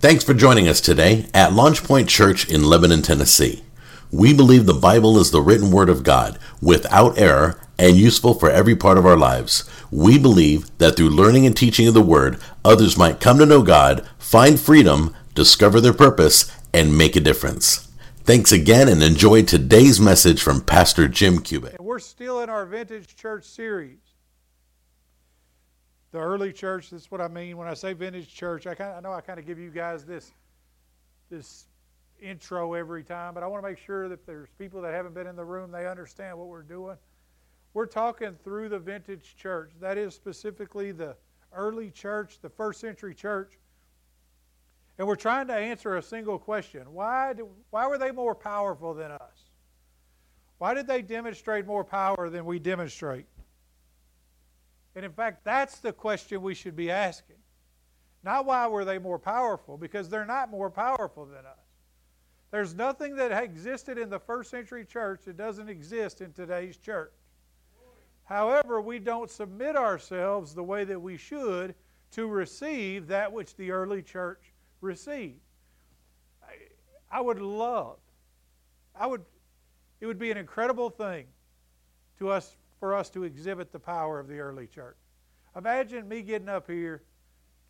Thanks for joining us today at Launchpoint Church in Lebanon, Tennessee. We believe the Bible is the written word of God, without error, and useful for every part of our lives. We believe that through learning and teaching of the word, others might come to know God, find freedom, discover their purpose, and make a difference. Thanks again and enjoy today's message from Pastor Jim Cubitt. We're still in our Vintage Church series the early church. That's what I mean when I say vintage church. I kind I know I kind of give you guys this this intro every time, but I want to make sure that there's people that haven't been in the room they understand what we're doing. We're talking through the vintage church. That is specifically the early church, the first century church. And we're trying to answer a single question. Why, do, why were they more powerful than us? Why did they demonstrate more power than we demonstrate? And in fact, that's the question we should be asking. Not why were they more powerful, because they're not more powerful than us. There's nothing that existed in the first century church that doesn't exist in today's church. However, we don't submit ourselves the way that we should to receive that which the early church received. I would love, I would, it would be an incredible thing to us for us to exhibit the power of the early church. Imagine me getting up here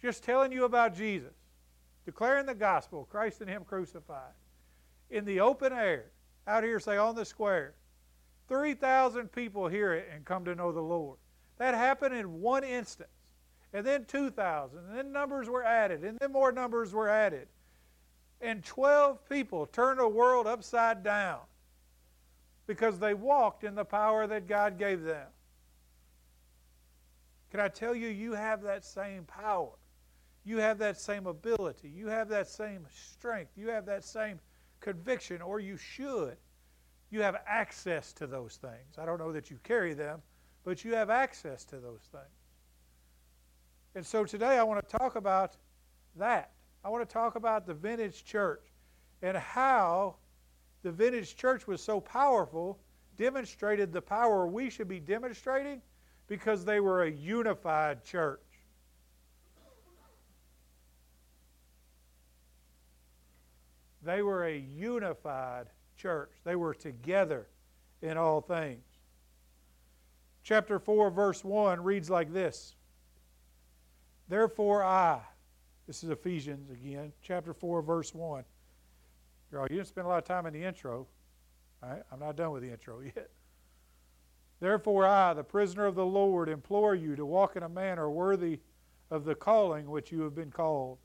just telling you about Jesus, declaring the gospel, Christ and Him crucified, in the open air, out here, say, on the square. 3,000 people hear it and come to know the Lord. That happened in one instance. And then 2,000. And then numbers were added. And then more numbers were added. And 12 people turned the world upside down because they walked in the power that God gave them. Can I tell you, you have that same power. You have that same ability. You have that same strength. You have that same conviction, or you should. You have access to those things. I don't know that you carry them, but you have access to those things. And so today I want to talk about that. I want to talk about the vintage church and how the vintage church was so powerful, demonstrated the power we should be demonstrating because they were a unified church. They were a unified church. They were together in all things. Chapter 4, verse 1 reads like this Therefore, I, this is Ephesians again, chapter 4, verse 1. Girl, you didn't spend a lot of time in the intro. All right? I'm not done with the intro yet. Therefore, I, the prisoner of the Lord, implore you to walk in a manner worthy of the calling which you have been called.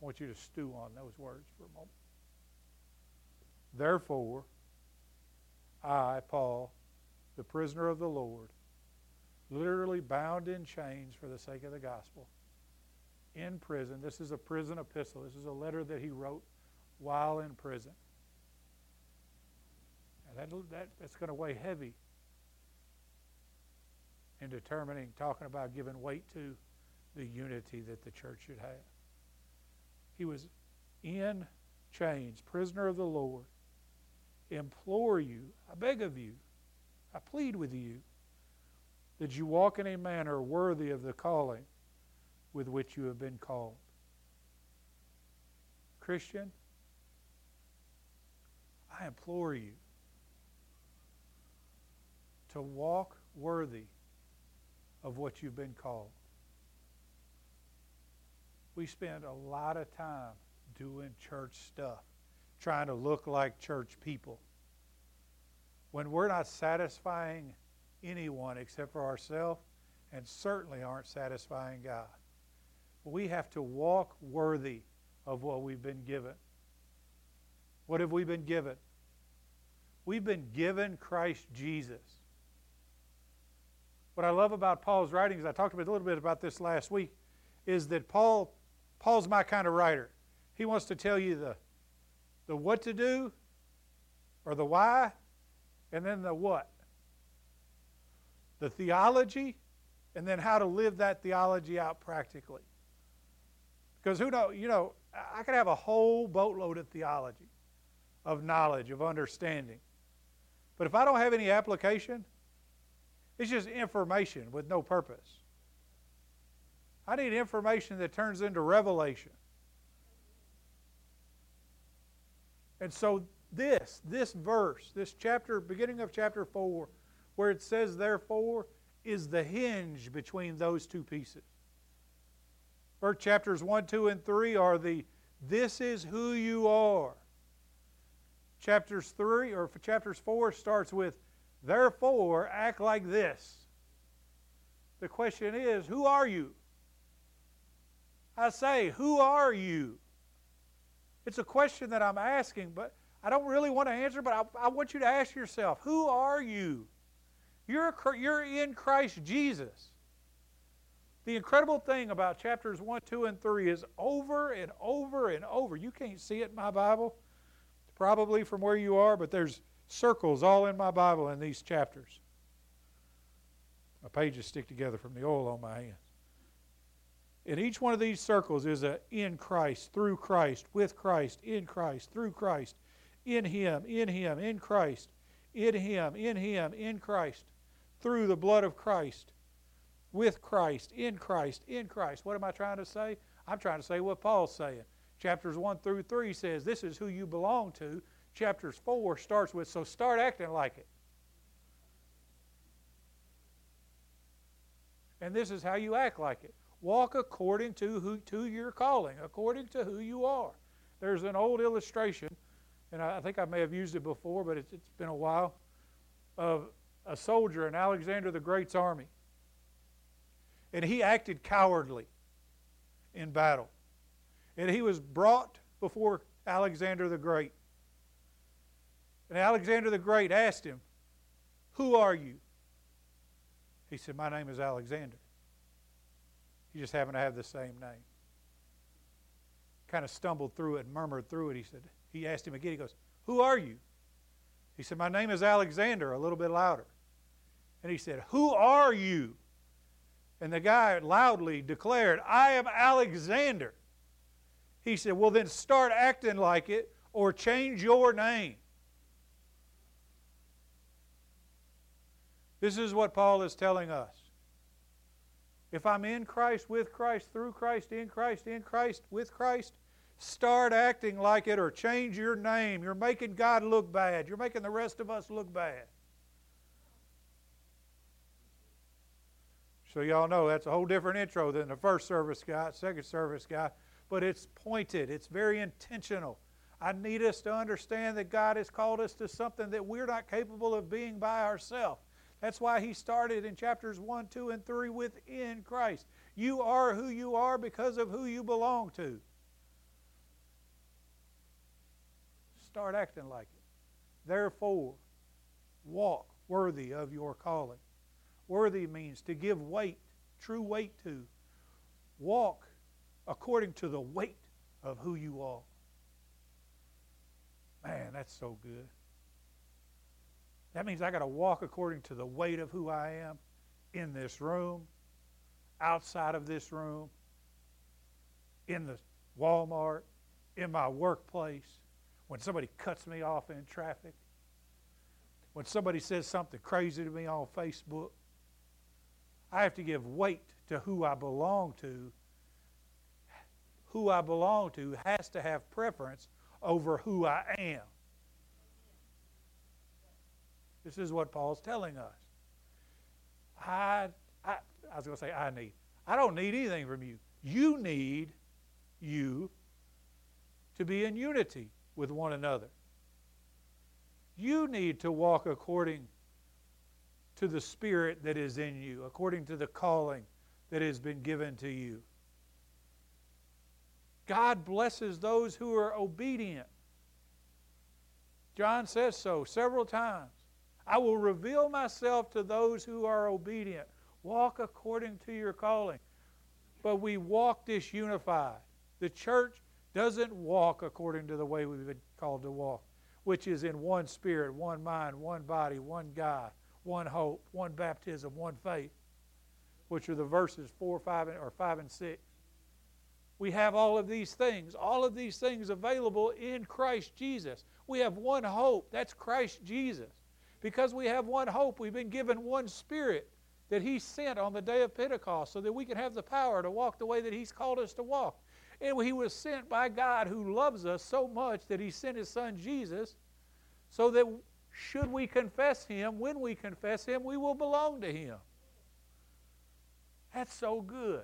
I want you to stew on those words for a moment. Therefore, I, Paul, the prisoner of the Lord, literally bound in chains for the sake of the gospel, in prison. This is a prison epistle. This is a letter that he wrote while in prison. That, that, that's going to weigh heavy in determining, talking about giving weight to the unity that the church should have. He was in chains, prisoner of the Lord. Implore you, I beg of you, I plead with you, that you walk in a manner worthy of the calling with which you have been called. Christian, I implore you to walk worthy of what you've been called. We spend a lot of time doing church stuff, trying to look like church people. When we're not satisfying anyone except for ourselves, and certainly aren't satisfying God we have to walk worthy of what we've been given. What have we been given? We've been given Christ Jesus. What I love about Paul's writings, I talked a little bit about this last week, is that Paul Paul's my kind of writer. He wants to tell you the the what to do or the why and then the what. The theology and then how to live that theology out practically. Because who know, you know, I could have a whole boatload of theology, of knowledge, of understanding. But if I don't have any application, it's just information with no purpose. I need information that turns into revelation. And so this, this verse, this chapter, beginning of chapter 4, where it says therefore, is the hinge between those two pieces. Verse chapters 1, 2, and 3 are the this is who you are. Chapters 3 or chapters 4 starts with therefore act like this. The question is, who are you? I say, who are you? It's a question that I'm asking, but I don't really want to answer, but I, I want you to ask yourself, who are you? You're, you're in Christ Jesus. The incredible thing about chapters 1, 2, and 3 is over and over and over. You can't see it in my Bible, probably from where you are, but there's circles all in my Bible in these chapters. My pages stick together from the oil on my hands. In each one of these circles is a in Christ, through Christ, with Christ, in Christ, through Christ, in Him, in Him, in Christ, in Him, in Him, in Christ, through the blood of Christ, with Christ, in Christ, in Christ. What am I trying to say? I'm trying to say what Paul's saying. Chapters 1 through 3 says, This is who you belong to. Chapters 4 starts with, So start acting like it. And this is how you act like it. Walk according to, who, to your calling, according to who you are. There's an old illustration, and I think I may have used it before, but it's, it's been a while, of a soldier in Alexander the Great's army. And he acted cowardly in battle. And he was brought before Alexander the Great. And Alexander the Great asked him, Who are you? He said, My name is Alexander. You just happen to have the same name. Kind of stumbled through it and murmured through it. He said, He asked him again, he goes, Who are you? He said, My name is Alexander, a little bit louder. And he said, Who are you? And the guy loudly declared, I am Alexander. He said, Well, then start acting like it or change your name. This is what Paul is telling us. If I'm in Christ, with Christ, through Christ, in Christ, in Christ, with Christ, start acting like it or change your name. You're making God look bad. You're making the rest of us look bad. So, y'all know that's a whole different intro than the first service guy, second service guy, but it's pointed, it's very intentional. I need us to understand that God has called us to something that we're not capable of being by ourselves. That's why he started in chapters 1, 2, and 3 within Christ. You are who you are because of who you belong to. Start acting like it. Therefore, walk worthy of your calling. Worthy means to give weight, true weight to. Walk according to the weight of who you are. Man, that's so good. That means I got to walk according to the weight of who I am in this room, outside of this room, in the Walmart, in my workplace, when somebody cuts me off in traffic, when somebody says something crazy to me on Facebook. I have to give weight to who I belong to. Who I belong to has to have preference over who I am. This is what Paul's telling us. I, I, I was going to say, I need. I don't need anything from you. You need you to be in unity with one another. You need to walk according to the Spirit that is in you, according to the calling that has been given to you. God blesses those who are obedient. John says so several times. I will reveal myself to those who are obedient. Walk according to your calling. But we walk disunified. The church doesn't walk according to the way we've been called to walk, which is in one spirit, one mind, one body, one God, one hope, one baptism, one faith, which are the verses 4, 5, or 5 and 6. We have all of these things, all of these things available in Christ Jesus. We have one hope, that's Christ Jesus. Because we have one hope, we've been given one spirit that He sent on the day of Pentecost so that we can have the power to walk the way that He's called us to walk. And He was sent by God who loves us so much that He sent His Son Jesus so that should we confess Him, when we confess Him, we will belong to Him. That's so good.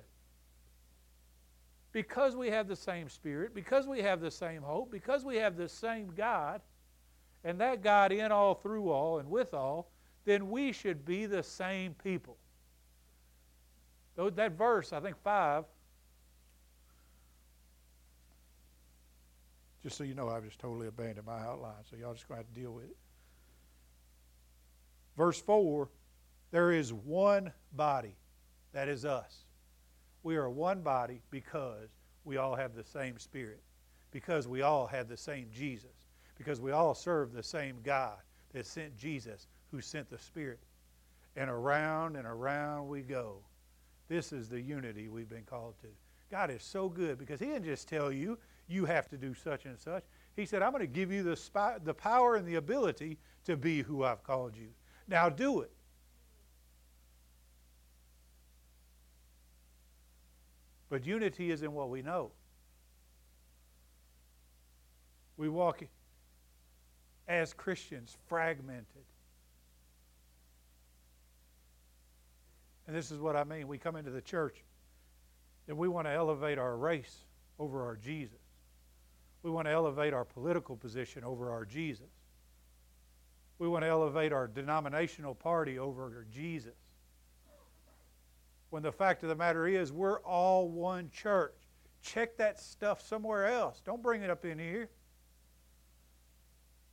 Because we have the same Spirit, because we have the same hope, because we have the same God, and that God in all, through all, and with all, then we should be the same people. That verse, I think 5, just so you know, I've just totally abandoned my outline, so y'all just going to have to deal with it. Verse 4 there is one body, that is us. We are one body because we all have the same Spirit, because we all have the same Jesus, because we all serve the same God that sent Jesus, who sent the Spirit. And around and around we go. This is the unity we've been called to. God is so good because He didn't just tell you, you have to do such and such. He said, I'm going to give you the, spy, the power and the ability to be who I've called you. Now do it. But unity is in what we know. We walk as Christians fragmented. And this is what I mean. We come into the church and we want to elevate our race over our Jesus. We want to elevate our political position over our Jesus. We want to elevate our denominational party over Jesus. When the fact of the matter is, we're all one church. Check that stuff somewhere else. Don't bring it up in here.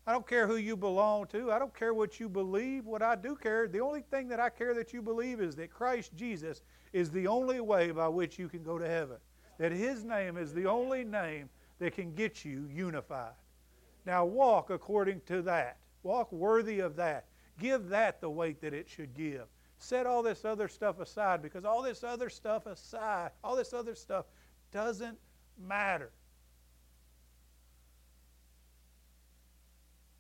I don't care who you belong to. I don't care what you believe. What I do care, the only thing that I care that you believe is that Christ Jesus is the only way by which you can go to heaven. That His name is the only name that can get you unified. Now walk according to that. Walk worthy of that. Give that the weight that it should give. Set all this other stuff aside because all this other stuff aside, all this other stuff doesn't matter.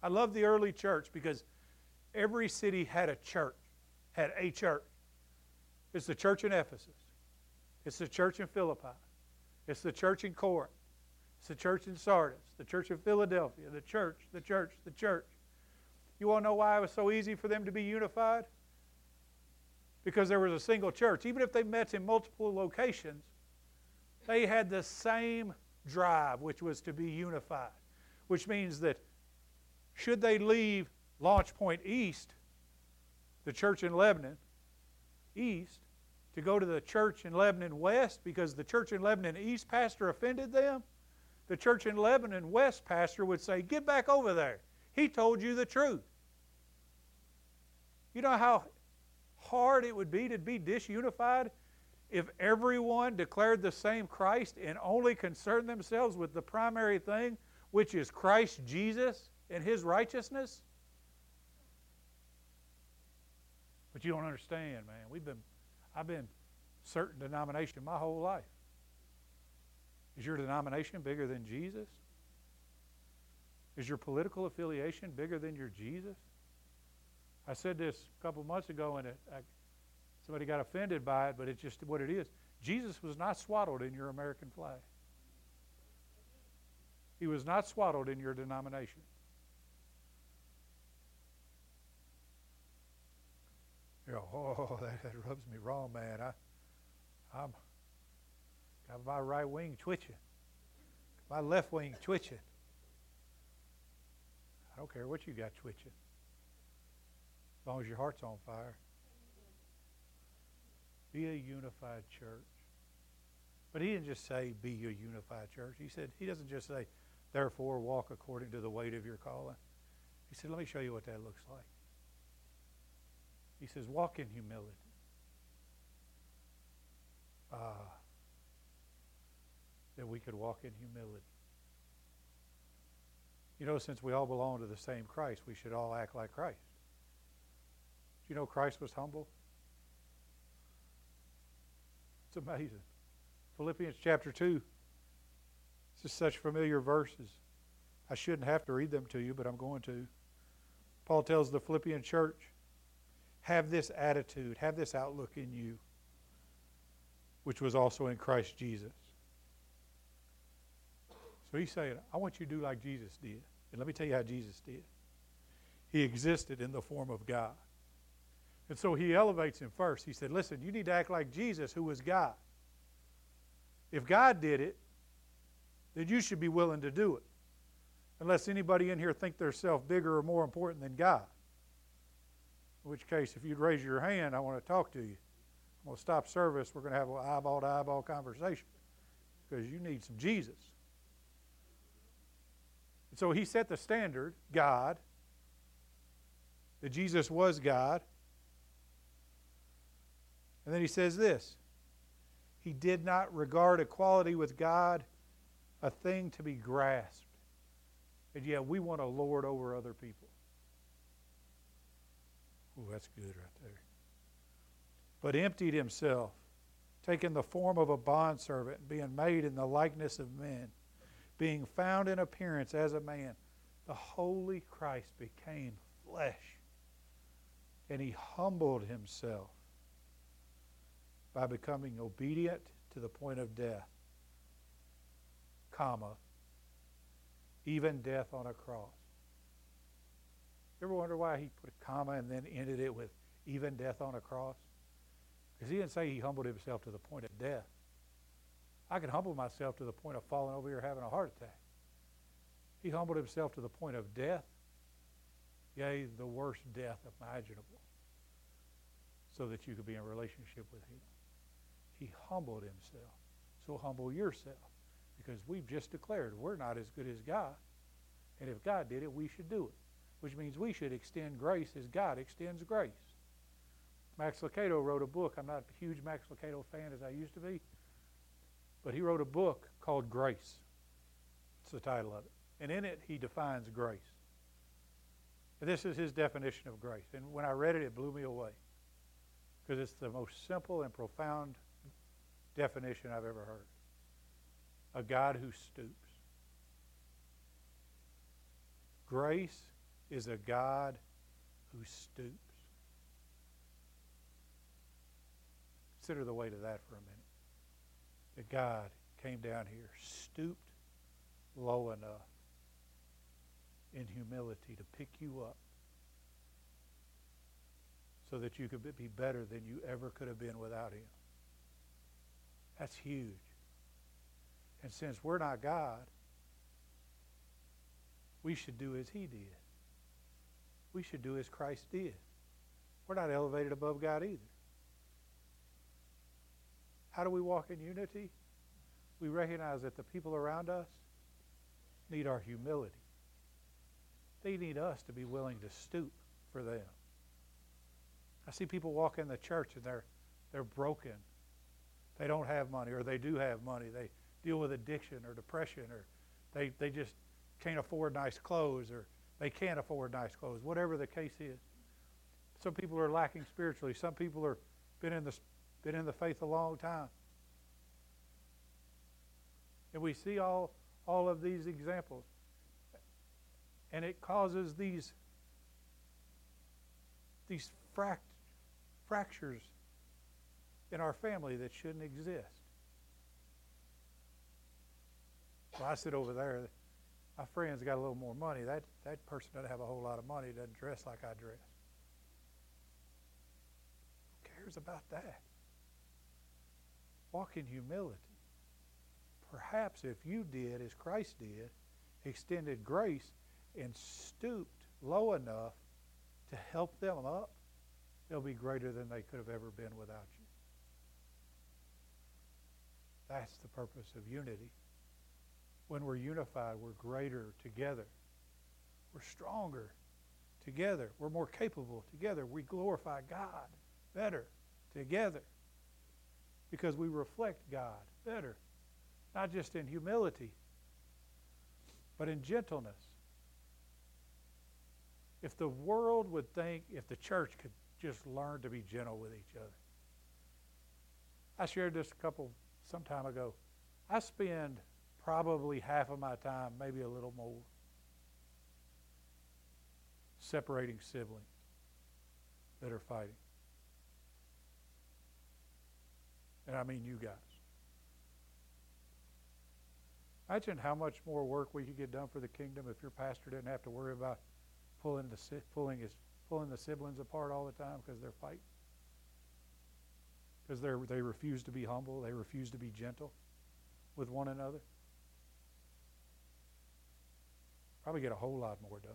I love the early church because every city had a church, had a church. It's the church in Ephesus. It's the church in Philippi. It's the church in Corinth. It's the church in Sardis, the church in Philadelphia, the church, the church, the church. You want to know why it was so easy for them to be unified? Because there was a single church. Even if they met in multiple locations, they had the same drive, which was to be unified, which means that should they leave Launch Point East, the church in Lebanon, east, to go to the church in Lebanon West because the church in Lebanon East pastor offended them, the church in Lebanon West pastor would say, Get back over there. He told you the truth. You know how hard it would be to be disunified if everyone declared the same Christ and only concerned themselves with the primary thing, which is Christ Jesus? and his righteousness? But you don't understand, man. We've been I've been certain denomination my whole life. Is your denomination bigger than Jesus? Is your political affiliation bigger than your Jesus? I said this a couple months ago, and it, I, somebody got offended by it, but it's just what it is. Jesus was not swaddled in your American flag. He was not swaddled in your denomination. You know, oh, that, that rubs me wrong, man. I, I'm got my right wing twitching, my left wing twitching. I don't care what you got twitching, as long as your heart's on fire. Be a unified church. But he didn't just say, be a unified church. He said, he doesn't just say, therefore walk according to the weight of your calling. He said, let me show you what that looks like. He says, walk in humility. Uh, that we could walk in humility. You know, since we all belong to the same Christ, we should all act like Christ. You know Christ was humble? It's amazing. Philippians chapter 2. This is such familiar verses. I shouldn't have to read them to you, but I'm going to. Paul tells the Philippian church, have this attitude, have this outlook in you, which was also in Christ Jesus. So he's saying, I want you to do like Jesus did. And let me tell you how Jesus did. He existed in the form of God. And so he elevates him first. He said, Listen, you need to act like Jesus, who was God. If God did it, then you should be willing to do it. Unless anybody in here think self bigger or more important than God. In which case, if you'd raise your hand, I want to talk to you. I'm going to stop service. We're going to have an eyeball to eyeball conversation because you need some Jesus. And so he set the standard, God, that Jesus was God. And then he says this He did not regard equality with God a thing to be grasped. And yet we want to lord over other people. Oh, that's good right there. But emptied himself, taking the form of a bondservant, being made in the likeness of men, being found in appearance as a man. The holy Christ became flesh. And he humbled himself by becoming obedient to the point of death, comma, even death on a cross. You ever wonder why he put a comma and then ended it with even death on a cross? Because he didn't say he humbled himself to the point of death. I can humble myself to the point of falling over here having a heart attack. He humbled himself to the point of death, yea, the worst death imaginable, so that you could be in relationship with him. He humbled himself. So humble yourself, because we've just declared we're not as good as God. And if God did it, we should do it which means we should extend grace as God extends grace. Max Lucado wrote a book. I'm not a huge Max Lucado fan as I used to be, but he wrote a book called Grace. It's the title of it. And in it, he defines grace. And this is his definition of grace. And when I read it, it blew me away because it's the most simple and profound definition I've ever heard. A God who stoops. Grace is a God who stoops. Consider the weight of that for a minute. That God came down here, stooped low enough in humility to pick you up so that you could be better than you ever could have been without him. That's huge. And since we're not God, we should do as he did we should do as Christ did. We're not elevated above God either. How do we walk in unity? We recognize that the people around us need our humility. They need us to be willing to stoop for them. I see people walk in the church and they're they're broken. They don't have money or they do have money. They deal with addiction or depression or they, they just can't afford nice clothes or they can't afford nice clothes, whatever the case is. Some people are lacking spiritually. Some people are been in the been in the faith a long time. And we see all all of these examples. And it causes these these fract, fractures in our family that shouldn't exist. Well, I sit over there my friend's got a little more money. That, that person doesn't have a whole lot of money, doesn't dress like I dress. Who cares about that? Walk in humility. Perhaps if you did as Christ did, extended grace and stooped low enough to help them up, they'll be greater than they could have ever been without you. That's the purpose of unity. When we're unified, we're greater together. We're stronger together. We're more capable together. We glorify God better together because we reflect God better, not just in humility, but in gentleness. If the world would think, if the church could just learn to be gentle with each other. I shared this a couple some time ago. I spend probably half of my time, maybe a little more, separating siblings. that are fighting. And I mean you guys. Imagine how much more work we could get done for the kingdom if your pastor didn't have to worry about pulling the pulling his pulling the siblings apart all the time because they're fighting. Because they refuse to be humble, they refuse to be gentle with one another. Probably get a whole lot more done.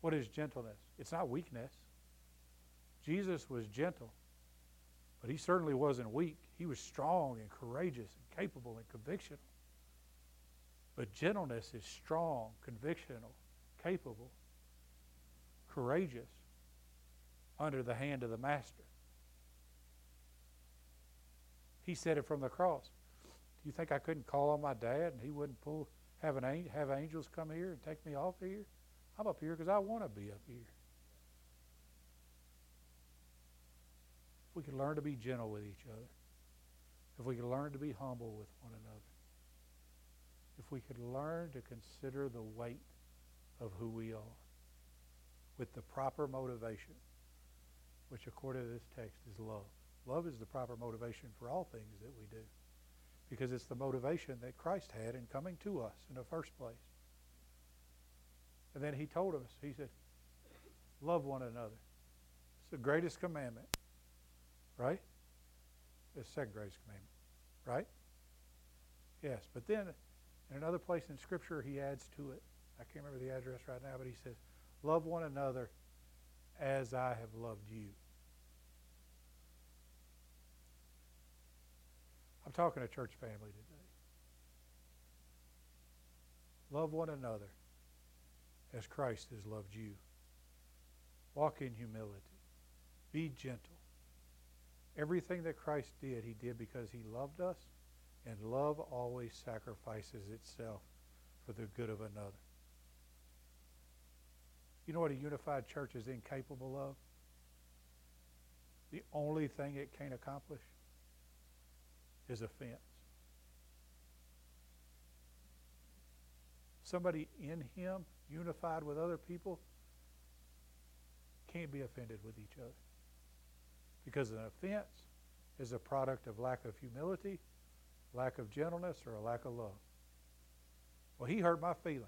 What is gentleness? It's not weakness. Jesus was gentle, but he certainly wasn't weak. He was strong and courageous and capable and convictional. But gentleness is strong, convictional, capable, courageous, under the hand of the Master. He said it from the cross. Do you think I couldn't call on my dad and he wouldn't pull have an have angels come here and take me off here? I'm up here because I want to be up here. If we could learn to be gentle with each other, if we could learn to be humble with one another, if we could learn to consider the weight of who we are with the proper motivation, which according to this text is love. Love is the proper motivation for all things that we do because it's the motivation that Christ had in coming to us in the first place. And then he told us, he said, love one another. It's the greatest commandment, right? It's the second greatest commandment, right? Yes, but then in another place in Scripture, he adds to it. I can't remember the address right now, but he says, Love one another as I have loved you. I'm talking to church family today. Love one another as Christ has loved you. Walk in humility. Be gentle. Everything that Christ did, he did because he loved us, and love always sacrifices itself for the good of another. You know what a unified church is incapable of? The only thing it can't accomplish is offense. Somebody in him, unified with other people, can't be offended with each other. Because an offense is a product of lack of humility, lack of gentleness, or a lack of love. Well, he hurt my feelings.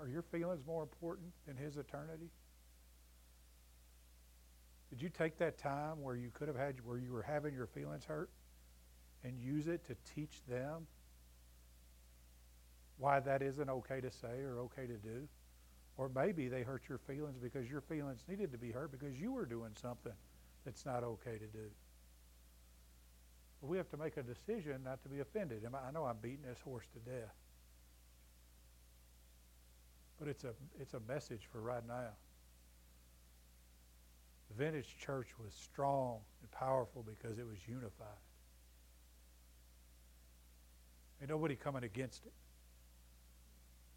Are your feelings more important than his eternity? Did you take that time where you could have had where you were having your feelings hurt and use it to teach them why that isn't okay to say or okay to do? Or maybe they hurt your feelings because your feelings needed to be hurt because you were doing something that's not okay to do. But we have to make a decision not to be offended. I know I'm beating this horse to death. But it's a, it's a message for right now. The vintage church was strong and powerful because it was unified. Ain't nobody coming against it.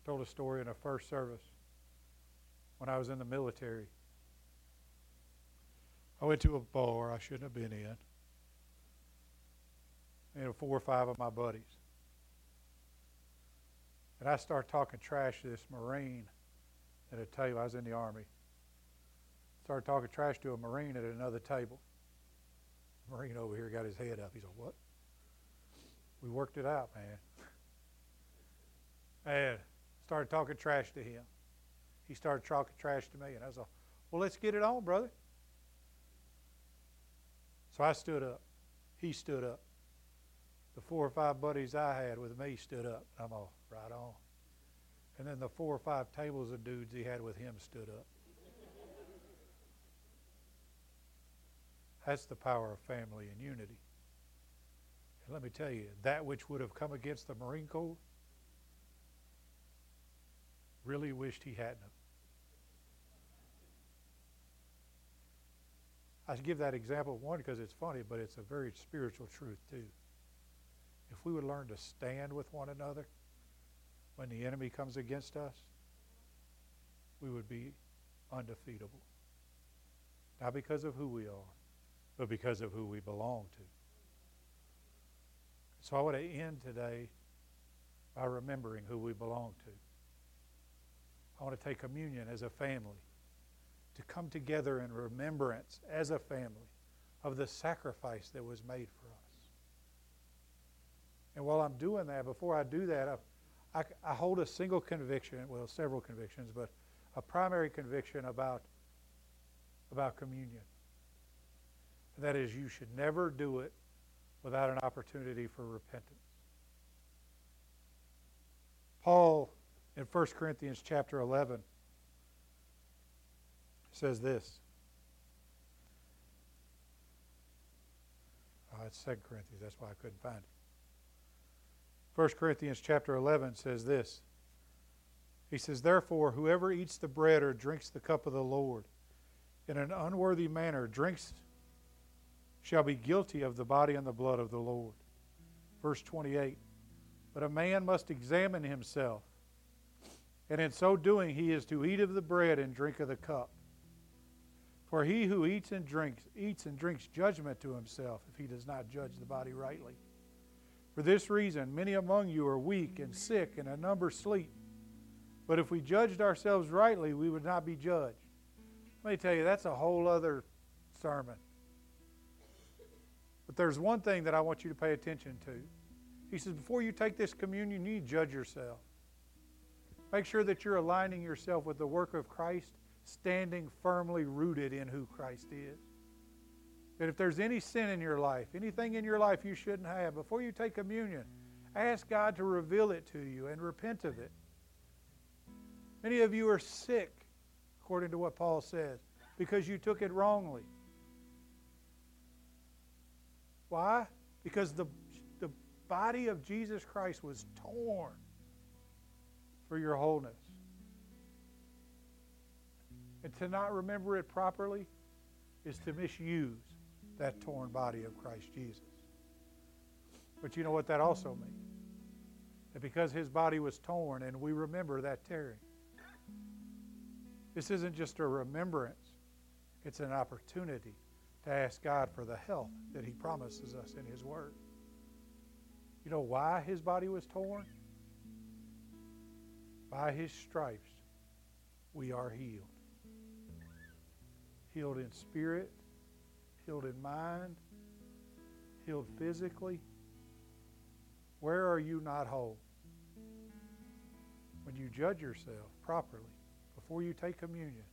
I told a story in a first service when I was in the military. I went to a bar I shouldn't have been in. And four or five of my buddies. And I started talking trash to this Marine at a table. I was in the Army. Started talking trash to a Marine at another table. Marine over here got his head up. He's like, What? We worked it out, man. And started talking trash to him. He started talking trash to me. And I was like, Well, let's get it on, brother. So I stood up. He stood up. The four or five buddies I had with me stood up. I'm all right on. And then the four or five tables of dudes he had with him stood up. That's the power of family and unity. And let me tell you, that which would have come against the Marine Corps really wished he hadn't. I give that example one because it's funny, but it's a very spiritual truth too. If we would learn to stand with one another when the enemy comes against us, we would be undefeatable. Not because of who we are, but because of who we belong to. So I want to end today by remembering who we belong to. I want to take communion as a family, to come together in remembrance as a family of the sacrifice that was made for us. And while I'm doing that, before I do that, I, I, I hold a single conviction, well, several convictions, but a primary conviction about, about communion. That is, you should never do it without an opportunity for repentance. Paul in 1 Corinthians chapter 11 says this. Oh, it's 2 Corinthians. That's why I couldn't find it. 1 Corinthians chapter 11 says this. He says, Therefore, whoever eats the bread or drinks the cup of the Lord in an unworthy manner drinks shall be guilty of the body and the blood of the Lord. Verse 28. But a man must examine himself, and in so doing he is to eat of the bread and drink of the cup. For he who eats and drinks eats and drinks judgment to himself if he does not judge the body rightly. For this reason, many among you are weak and sick, and a number sleep. But if we judged ourselves rightly, we would not be judged. Let me tell you, that's a whole other sermon. But there's one thing that I want you to pay attention to. He says, before you take this communion, you judge yourself. Make sure that you're aligning yourself with the work of Christ, standing firmly rooted in who Christ is. That if there's any sin in your life, anything in your life you shouldn't have, before you take communion, ask God to reveal it to you and repent of it. Many of you are sick, according to what Paul says, because you took it wrongly. Why? Because the, the body of Jesus Christ was torn for your wholeness. And to not remember it properly is to misuse that torn body of Christ Jesus. But you know what that also means? That because his body was torn and we remember that tearing, this isn't just a remembrance, it's an opportunity to ask God for the health that he promises us in his word. You know why his body was torn? By his stripes, we are healed. Healed in spirit, healed in mind, healed physically. Where are you not whole? When you judge yourself properly before you take communion,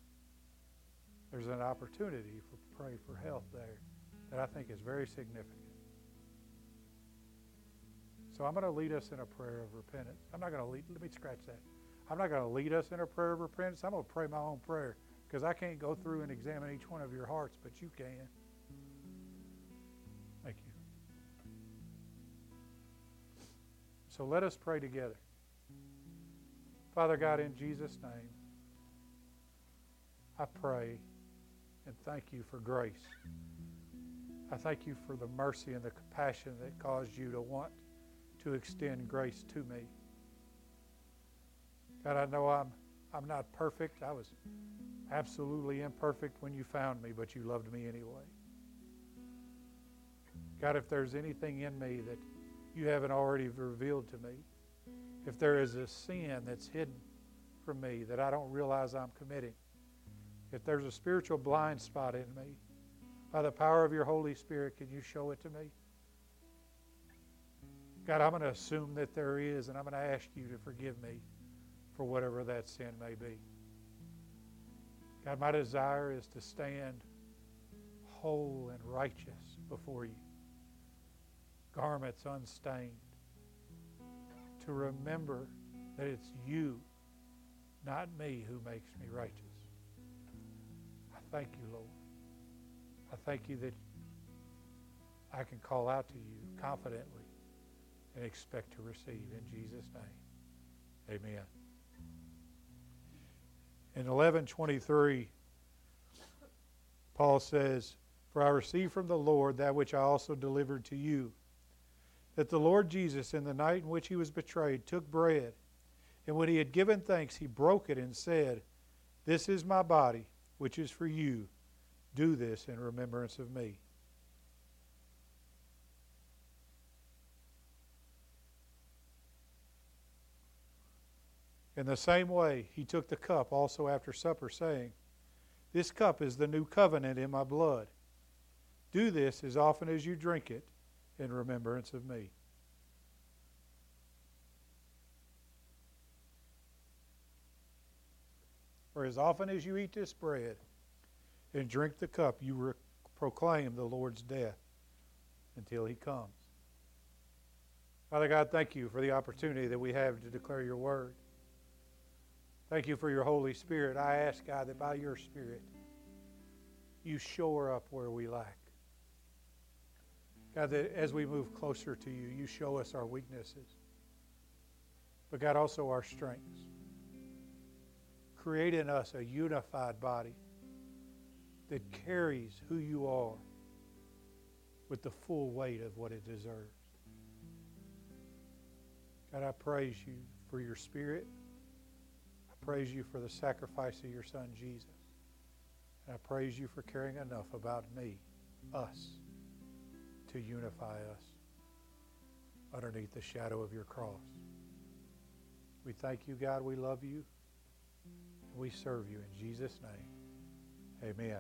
there's an opportunity for pray for health there that I think is very significant. So I'm going to lead us in a prayer of repentance. I'm not going to lead, let me scratch that. I'm not going to lead us in a prayer of repentance. I'm going to pray my own prayer because I can't go through and examine each one of your hearts, but you can. Thank you. So let us pray together. Father God, in Jesus' name, I pray and thank you for grace. I thank you for the mercy and the compassion that caused you to want to extend grace to me. God, I know I'm, I'm not perfect. I was absolutely imperfect when you found me, but you loved me anyway. God, if there's anything in me that you haven't already revealed to me, if there is a sin that's hidden from me that I don't realize I'm committing, if there's a spiritual blind spot in me, by the power of your Holy Spirit, can you show it to me? God, I'm going to assume that there is, and I'm going to ask you to forgive me for whatever that sin may be. God, my desire is to stand whole and righteous before you, garments unstained, to remember that it's you, not me, who makes me righteous thank you, Lord. I thank you that I can call out to you confidently and expect to receive in Jesus' name. Amen. In 1123, Paul says, For I received from the Lord that which I also delivered to you, that the Lord Jesus, in the night in which he was betrayed, took bread, and when he had given thanks, he broke it and said, This is my body which is for you. Do this in remembrance of me. In the same way, he took the cup also after supper, saying, This cup is the new covenant in my blood. Do this as often as you drink it in remembrance of me. For as often as you eat this bread and drink the cup, you re- proclaim the Lord's death until he comes. Father God, thank you for the opportunity that we have to declare your word. Thank you for your Holy Spirit. I ask, God, that by your Spirit, you shore up where we lack. God, that as we move closer to you, you show us our weaknesses, but God, also our strengths. Create in us a unified body that carries who you are with the full weight of what it deserves. God, I praise you for your spirit. I praise you for the sacrifice of your son, Jesus. And I praise you for caring enough about me, us, to unify us underneath the shadow of your cross. We thank you, God. We love you. We serve you in Jesus' name. Amen.